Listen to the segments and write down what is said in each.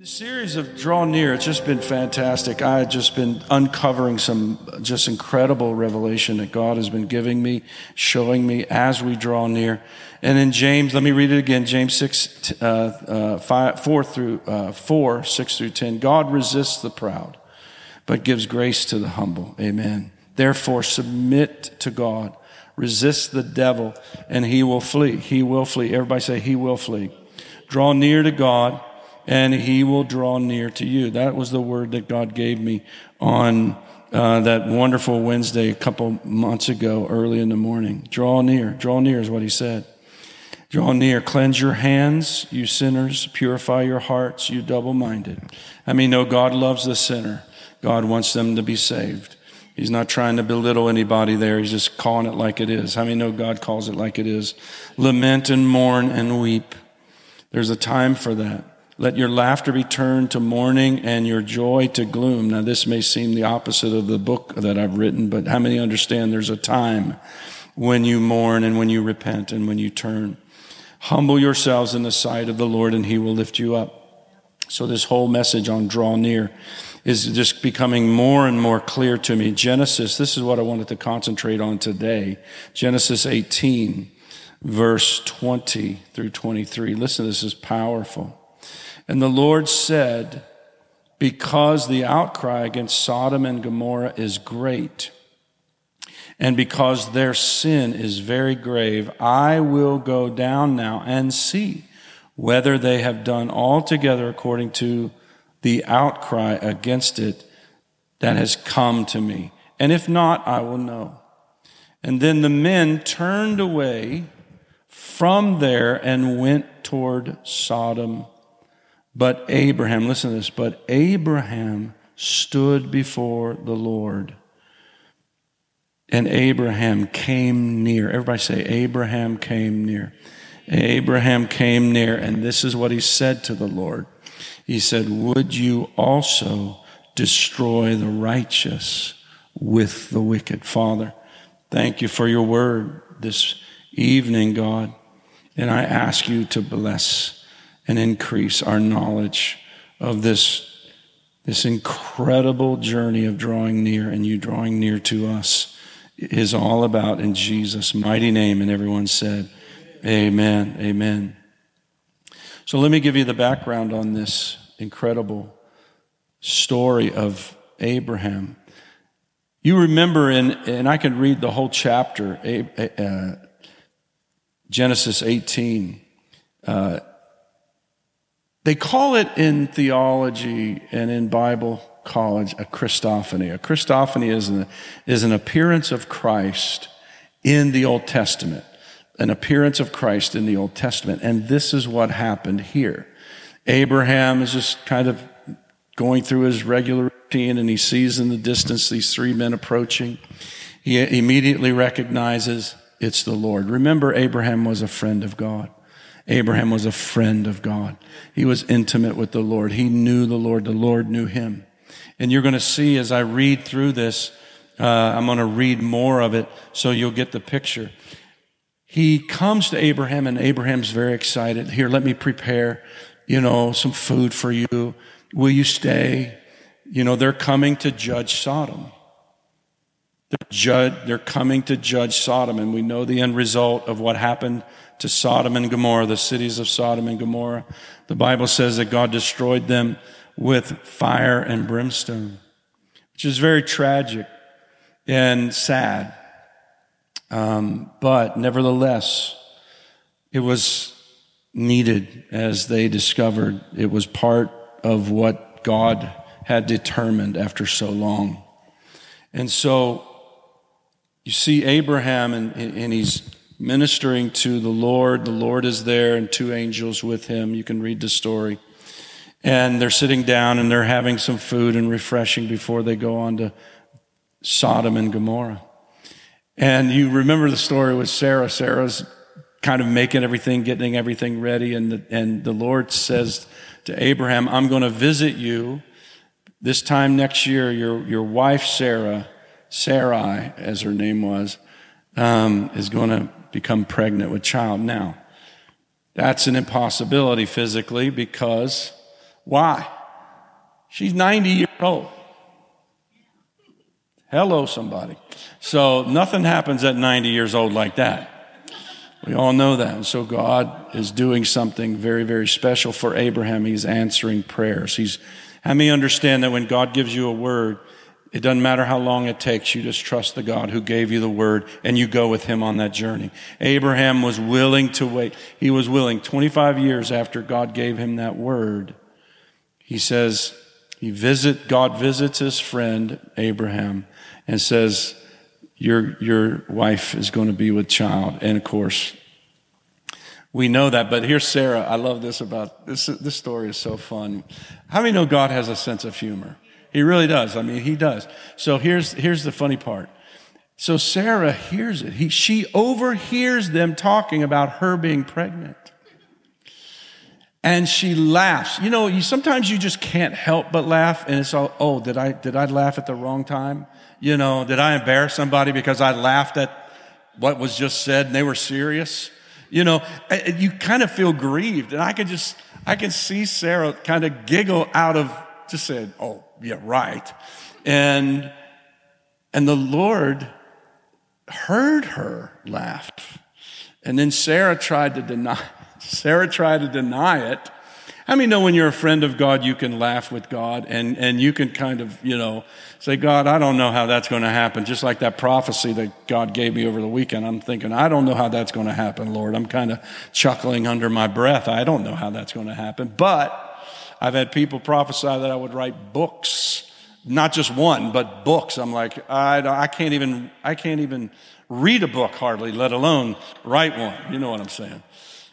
The series of Draw Near, it's just been fantastic. I have just been uncovering some just incredible revelation that God has been giving me, showing me as we draw near. And in James, let me read it again James 6, uh, uh, 5, 4 through uh, 4, 6 through 10. God resists the proud, but gives grace to the humble. Amen. Therefore, submit to God, resist the devil, and he will flee. He will flee. Everybody say, He will flee. Draw near to God and he will draw near to you. That was the word that God gave me on uh, that wonderful Wednesday a couple months ago, early in the morning. Draw near. Draw near is what he said. Draw near. Cleanse your hands, you sinners. Purify your hearts, you double minded. I mean, no, God loves the sinner. God wants them to be saved. He's not trying to belittle anybody there. He's just calling it like it is. How I many know God calls it like it is? Lament and mourn and weep. There's a time for that. Let your laughter be turned to mourning and your joy to gloom. Now, this may seem the opposite of the book that I've written, but how many understand there's a time when you mourn and when you repent and when you turn? Humble yourselves in the sight of the Lord and he will lift you up. So, this whole message on draw near is just becoming more and more clear to me. Genesis, this is what I wanted to concentrate on today. Genesis 18, verse 20 through 23. Listen, this is powerful. And the Lord said, Because the outcry against Sodom and Gomorrah is great, and because their sin is very grave, I will go down now and see whether they have done altogether according to the outcry against it that has come to me. And if not, I will know. And then the men turned away from there and went toward Sodom but Abraham, listen to this, but Abraham stood before the Lord. And Abraham came near. Everybody say, Abraham came near. Abraham came near, and this is what he said to the Lord. He said, Would you also destroy the righteous with the wicked? Father, thank you for your word this evening, God. And I ask you to bless and increase our knowledge of this, this incredible journey of drawing near and you drawing near to us is all about in Jesus' mighty name. And everyone said, Amen. Amen. So let me give you the background on this incredible story of Abraham. You remember, in, and I can read the whole chapter, uh, Genesis 18. Uh, they call it in theology and in Bible college a Christophany. A Christophany is an, is an appearance of Christ in the Old Testament, an appearance of Christ in the Old Testament. And this is what happened here. Abraham is just kind of going through his regular routine and he sees in the distance these three men approaching. He immediately recognizes it's the Lord. Remember, Abraham was a friend of God. Abraham was a friend of God. He was intimate with the Lord. He knew the Lord. The Lord knew him. And you're going to see as I read through this, uh, I'm going to read more of it so you'll get the picture. He comes to Abraham and Abraham's very excited. Here, let me prepare, you know, some food for you. Will you stay? You know, they're coming to judge Sodom. They're, they're coming to judge Sodom, and we know the end result of what happened to Sodom and Gomorrah, the cities of Sodom and Gomorrah. The Bible says that God destroyed them with fire and brimstone, which is very tragic and sad. Um, but nevertheless, it was needed as they discovered it was part of what God had determined after so long. And so you see Abraham, and, and he's ministering to the Lord. The Lord is there and two angels with him. You can read the story. And they're sitting down and they're having some food and refreshing before they go on to Sodom and Gomorrah. And you remember the story with Sarah. Sarah's kind of making everything, getting everything ready. And the, and the Lord says to Abraham, I'm going to visit you this time next year. Your, your wife, Sarah, Sarai, as her name was, um, is going to become pregnant with child. Now, that's an impossibility physically because Why? She's 90 years old. Hello, somebody. So nothing happens at 90 years old like that. We all know that. And so God is doing something very, very special for Abraham. He's answering prayers. He's, how many understand that when God gives you a word, it doesn't matter how long it takes. You just trust the God who gave you the word and you go with him on that journey. Abraham was willing to wait. He was willing 25 years after God gave him that word. He says, he visit, God visits his friend Abraham and says, your, your wife is going to be with child. And of course, we know that, but here's Sarah. I love this about this. This story is so fun. How many know God has a sense of humor? He really does. I mean, he does. So here's, here's the funny part. So Sarah hears it. He, she overhears them talking about her being pregnant. And she laughs. You know, you, sometimes you just can't help but laugh. And it's all, oh, did I, did I laugh at the wrong time? You know, did I embarrass somebody because I laughed at what was just said and they were serious? You know, you kind of feel grieved. And I can just, I can see Sarah kind of giggle out of just said, oh, yeah, right. And, and the Lord heard her laugh. And then Sarah tried to deny, Sarah tried to deny it. How many know when you're a friend of God, you can laugh with God and, and you can kind of, you know, say, God, I don't know how that's going to happen. Just like that prophecy that God gave me over the weekend. I'm thinking, I don't know how that's going to happen, Lord. I'm kind of chuckling under my breath. I don't know how that's going to happen. But I've had people prophesy that I would write books, not just one, but books. I'm like, I, I can't even, I can't even read a book hardly, let alone write one. You know what I'm saying?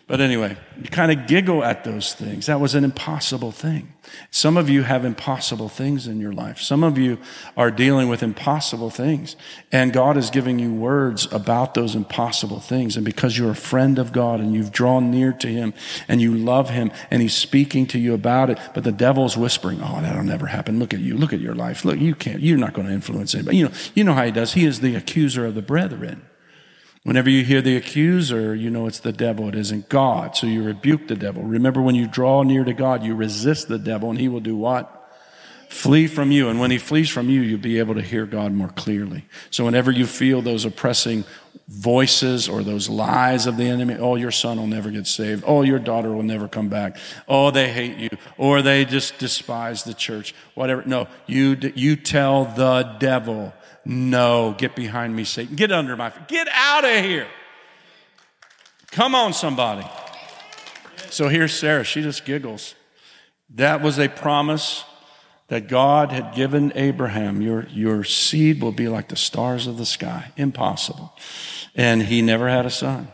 But anyway, you kind of giggle at those things. That was an impossible thing. Some of you have impossible things in your life. Some of you are dealing with impossible things. And God is giving you words about those impossible things. And because you're a friend of God and you've drawn near to Him and you love Him and He's speaking to you about it, but the devil's whispering, Oh, that'll never happen. Look at you. Look at your life. Look, you can't, you're not going to influence anybody. You know, you know how He does. He is the accuser of the brethren. Whenever you hear the accuser, you know it's the devil. It isn't God. So you rebuke the devil. Remember, when you draw near to God, you resist the devil, and he will do what? Flee from you. And when he flees from you, you'll be able to hear God more clearly. So whenever you feel those oppressing voices or those lies of the enemy, oh, your son will never get saved. Oh, your daughter will never come back. Oh, they hate you. Or they just despise the church. Whatever. No, you, you tell the devil no, get behind me, Satan. Get under my feet. Get out of here. Come on, somebody. So here's Sarah. She just giggles. That was a promise that God had given Abraham. Your, your seed will be like the stars of the sky. Impossible. And he never had a son.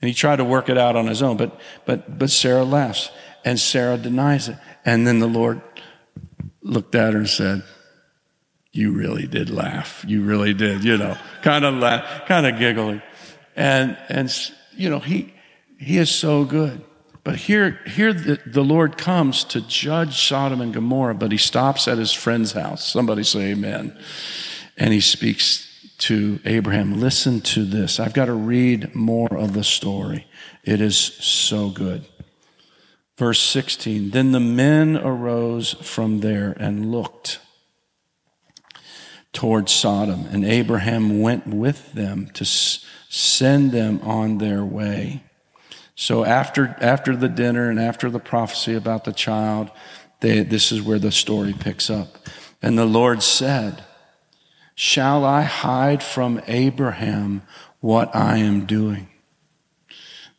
And he tried to work it out on his own, but, but, but Sarah laughs and Sarah denies it. And then the Lord looked at her and said, you really did laugh. You really did, you know, kind of laugh, kind of giggling. And, and, you know, he, he is so good. But here, here the, the Lord comes to judge Sodom and Gomorrah, but he stops at his friend's house. Somebody say amen. And he speaks to Abraham. Listen to this. I've got to read more of the story. It is so good. Verse 16 Then the men arose from there and looked towards Sodom, and Abraham went with them to send them on their way. So after, after the dinner and after the prophecy about the child, they, this is where the story picks up. And the Lord said, Shall I hide from Abraham what I am doing?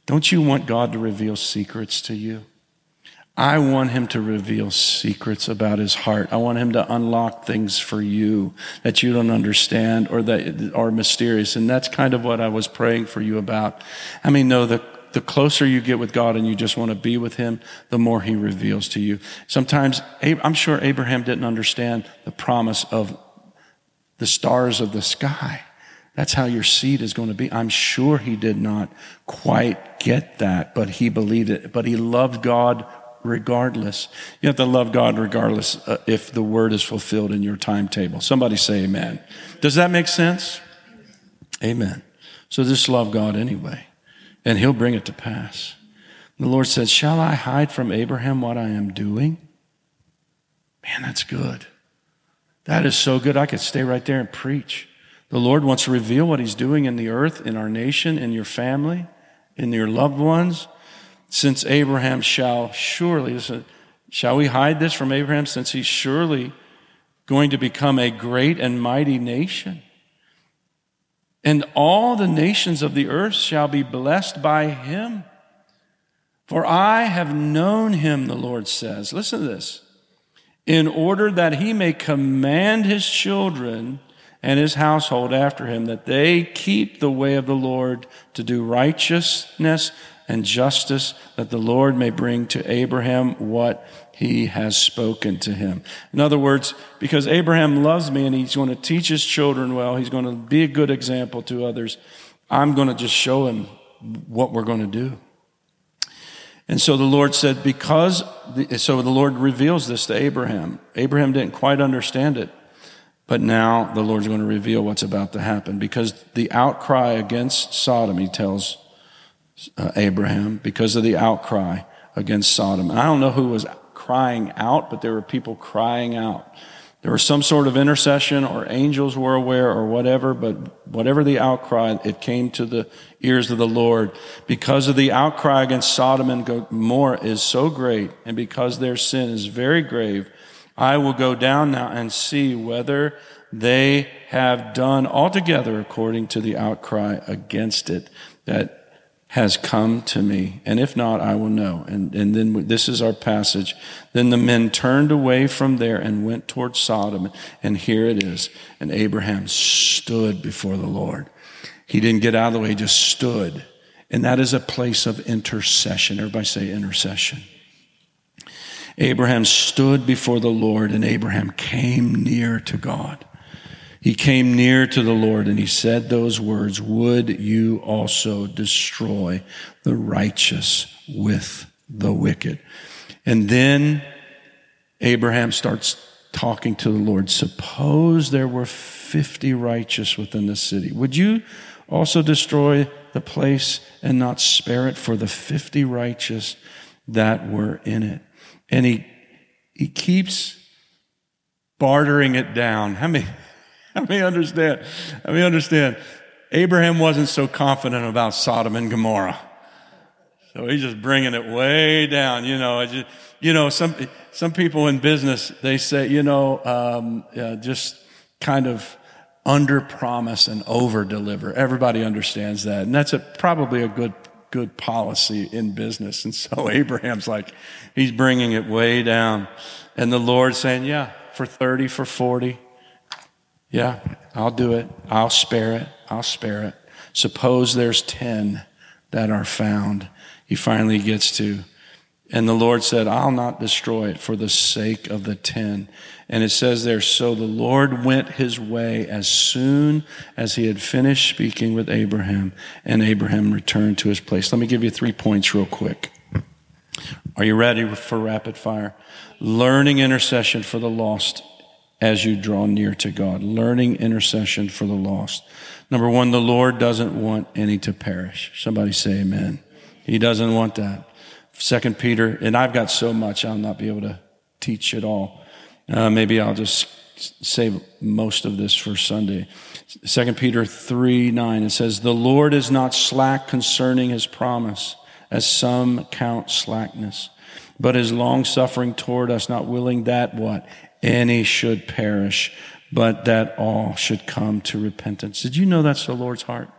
Don't you want God to reveal secrets to you? I want him to reveal secrets about his heart. I want him to unlock things for you that you don't understand or that are mysterious. And that's kind of what I was praying for you about. I mean, no, the, the closer you get with God and you just want to be with him, the more he reveals to you. Sometimes, I'm sure Abraham didn't understand the promise of the stars of the sky. That's how your seed is going to be. I'm sure he did not quite get that, but he believed it. But he loved God regardless. You have to love God regardless uh, if the word is fulfilled in your timetable. Somebody say amen. Does that make sense? Amen. So just love God anyway, and he'll bring it to pass. The Lord said, Shall I hide from Abraham what I am doing? Man, that's good. That is so good. I could stay right there and preach. The Lord wants to reveal what He's doing in the earth, in our nation, in your family, in your loved ones. Since Abraham shall surely, shall we hide this from Abraham since he's surely going to become a great and mighty nation? And all the nations of the earth shall be blessed by him. For I have known him, the Lord says. Listen to this. In order that he may command his children and his household after him, that they keep the way of the Lord to do righteousness and justice, that the Lord may bring to Abraham what he has spoken to him. In other words, because Abraham loves me and he's going to teach his children well, he's going to be a good example to others, I'm going to just show him what we're going to do. And so the Lord said, because, the, so the Lord reveals this to Abraham. Abraham didn't quite understand it. But now the Lord's going to reveal what's about to happen because the outcry against Sodom, he tells uh, Abraham, because of the outcry against Sodom. And I don't know who was crying out, but there were people crying out. There was some sort of intercession, or angels were aware, or whatever, but whatever the outcry, it came to the ears of the Lord. Because of the outcry against Sodom and Gomorrah is so great, and because their sin is very grave, I will go down now and see whether they have done altogether according to the outcry against it that has come to me. And if not, I will know. And, and then this is our passage. Then the men turned away from there and went towards Sodom. And here it is. And Abraham stood before the Lord. He didn't get out of the way, he just stood. And that is a place of intercession. Everybody say intercession. Abraham stood before the Lord, and Abraham came near to God. He came near to the Lord and he said those words Would you also destroy the righteous with the wicked? And then Abraham starts talking to the Lord. Suppose there were 50 righteous within the city. Would you also destroy the place and not spare it for the 50 righteous that were in it? And he, he keeps bartering it down. How many, how many understand? How many understand? Abraham wasn't so confident about Sodom and Gomorrah. So he's just bringing it way down. You know, just, you know, some, some people in business, they say, you know, um, uh, just kind of under promise and over deliver. Everybody understands that. And that's a, probably a good good policy in business. And so Abraham's like, he's bringing it way down. And the Lord saying, yeah, for 30, for 40. Yeah, I'll do it. I'll spare it. I'll spare it. Suppose there's 10 that are found. He finally gets to, and the Lord said, I'll not destroy it for the sake of the 10. And it says there, so the Lord went his way as soon as he had finished speaking with Abraham, and Abraham returned to his place. Let me give you three points real quick. Are you ready for rapid fire? Learning intercession for the lost as you draw near to God. Learning intercession for the lost. Number one, the Lord doesn't want any to perish. Somebody say amen. He doesn't want that. Second Peter, and I've got so much I'll not be able to teach it all. Uh, maybe I'll just save most of this for Sunday. Second Peter 3 9, it says, The Lord is not slack concerning his promise, as some count slackness, but is long suffering toward us, not willing that what? Any should perish, but that all should come to repentance. Did you know that's the Lord's heart?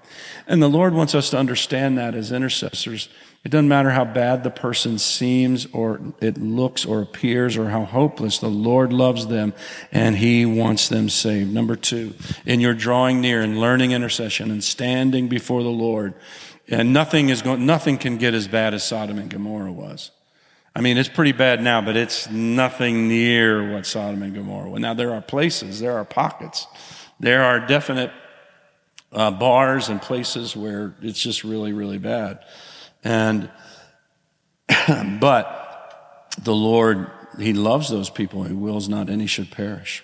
And the Lord wants us to understand that as intercessors it doesn't matter how bad the person seems or it looks or appears or how hopeless. The Lord loves them and He wants them saved. Number two, in your drawing near and learning intercession and standing before the Lord, and nothing is going, nothing can get as bad as Sodom and Gomorrah was. I mean, it's pretty bad now, but it's nothing near what Sodom and Gomorrah was. Now, there are places, there are pockets, there are definite uh, bars and places where it's just really, really bad. And, but the Lord, He loves those people. He wills not any should perish.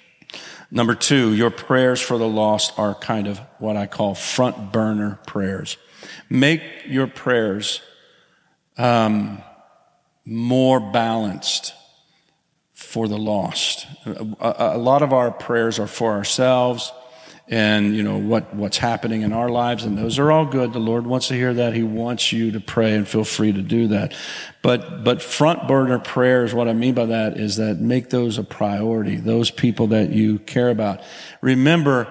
Number two, your prayers for the lost are kind of what I call front burner prayers. Make your prayers um, more balanced for the lost. A, a, lot of our prayers are for ourselves and you know what what's happening in our lives and those are all good. The lord wants to hear that. He wants you to pray and feel free to do that. But but front burner prayers what i mean by that is that make those a priority those people that you care about. Remember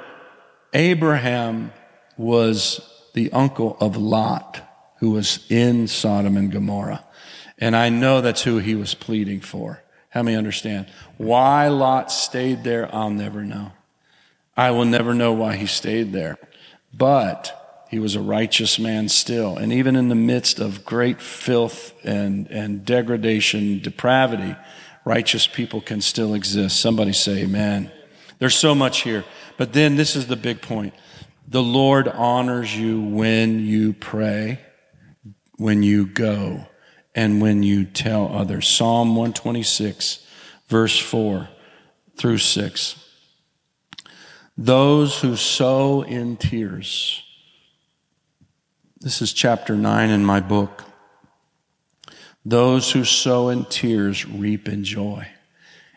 abraham was the uncle of lot who was in sodom and gomorrah and i know that's who he was pleading for how many understand why lot stayed there i'll never know I will never know why he stayed there. But he was a righteous man still. And even in the midst of great filth and, and degradation, depravity, righteous people can still exist. Somebody say amen. There's so much here. But then this is the big point. The Lord honors you when you pray, when you go, and when you tell others. Psalm 126, verse 4 through 6. Those who sow in tears. This is chapter 9 in my book. Those who sow in tears reap in joy.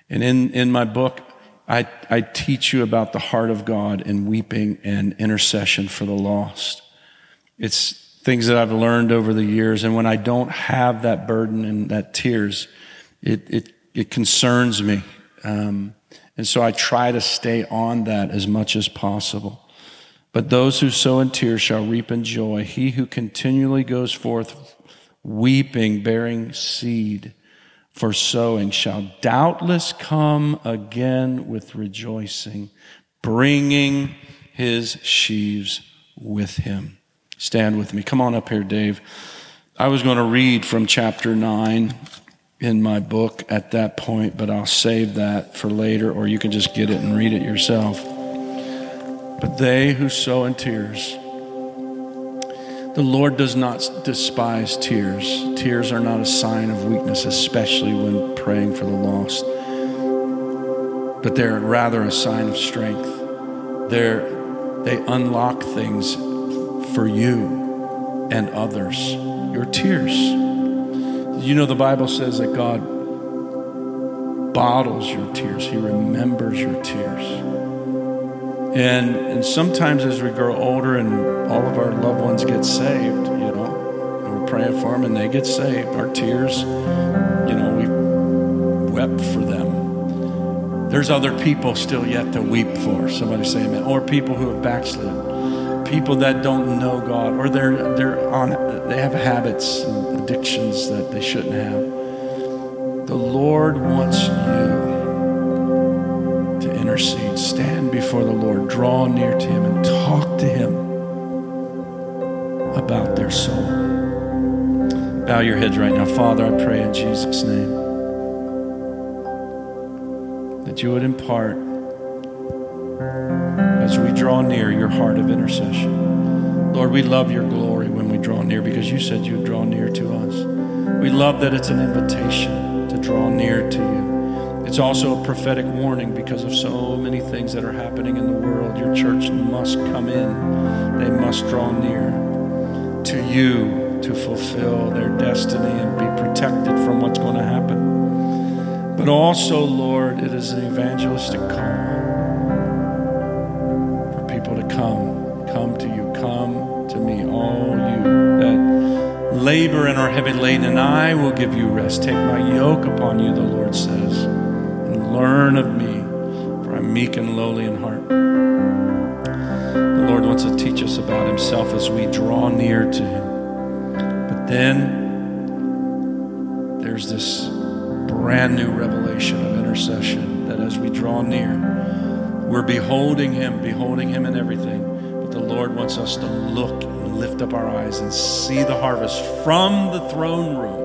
And in, in my book, I, I teach you about the heart of God in weeping and intercession for the lost. It's things that I've learned over the years. And when I don't have that burden and that tears, it, it, it concerns me. Um, and so I try to stay on that as much as possible. But those who sow in tears shall reap in joy. He who continually goes forth weeping, bearing seed for sowing, shall doubtless come again with rejoicing, bringing his sheaves with him. Stand with me. Come on up here, Dave. I was going to read from chapter 9 in my book at that point, but I'll save that for later, or you can just get it and read it yourself. But they who sow in tears, the Lord does not despise tears. Tears are not a sign of weakness, especially when praying for the lost, but they're rather a sign of strength. They're, they unlock things for you and others. Your tears you know, the Bible says that God bottles your tears, He remembers your tears. And, and sometimes as we grow older and all of our loved ones get saved, you know, and we're praying for them and they get saved, our tears, you know, we wept for them. There's other people still yet to weep for. Somebody say amen. Or people who have backslid. People that don't know God, or they're they're on they have habits and addictions that they shouldn't have. The Lord wants you to intercede, stand before the Lord, draw near to Him, and talk to Him about their soul. Bow your heads right now. Father, I pray in Jesus' name that you would impart, draw near, your heart of intercession. Lord, we love your glory when we draw near because you said you'd draw near to us. We love that it's an invitation to draw near to you. It's also a prophetic warning because of so many things that are happening in the world. Your church must come in, they must draw near to you to fulfill their destiny and be protected from what's going to happen. But also, Lord, it is an evangelistic call labor and are heavy laden, and I will give you rest. Take my yoke upon you, the Lord says, and learn of me, for I'm meek and lowly in heart. The Lord wants to teach us about himself as we draw near to him. But then there's this brand new revelation of intercession that as we draw near, we're beholding him, beholding him in everything But the Lord wants us to look lift up our eyes and see the harvest from the throne room,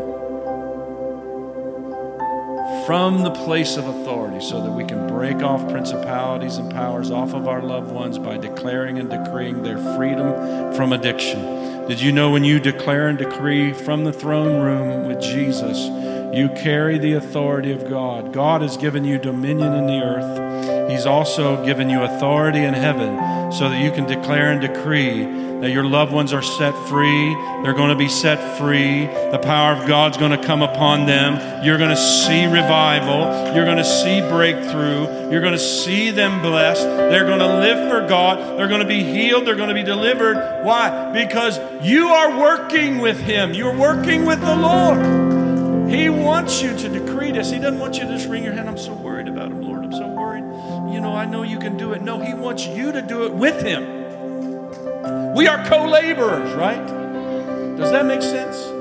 from the place of authority, so that we can break off principalities and powers off of our loved ones by declaring and decreeing their freedom from addiction. Did you know when you declare and decree from the throne room with Jesus, you carry the authority of God? God has given you dominion in the earth He's also given you authority in heaven so that you can declare and decree that your loved ones are set free. They're going to be set free. The power of God's going to come upon them. You're going to see revival. You're going to see breakthrough. You're going to see them blessed. They're going to live for God. They're going to be healed. They're going to be delivered. Why? Because you are working with Him. You're working with the Lord. He wants you to decree this. He doesn't want you to just wring your hand. I'm so worried You know, I know you can do it. No, He wants you to do it with Him. We are co laborers, right? Does that make sense?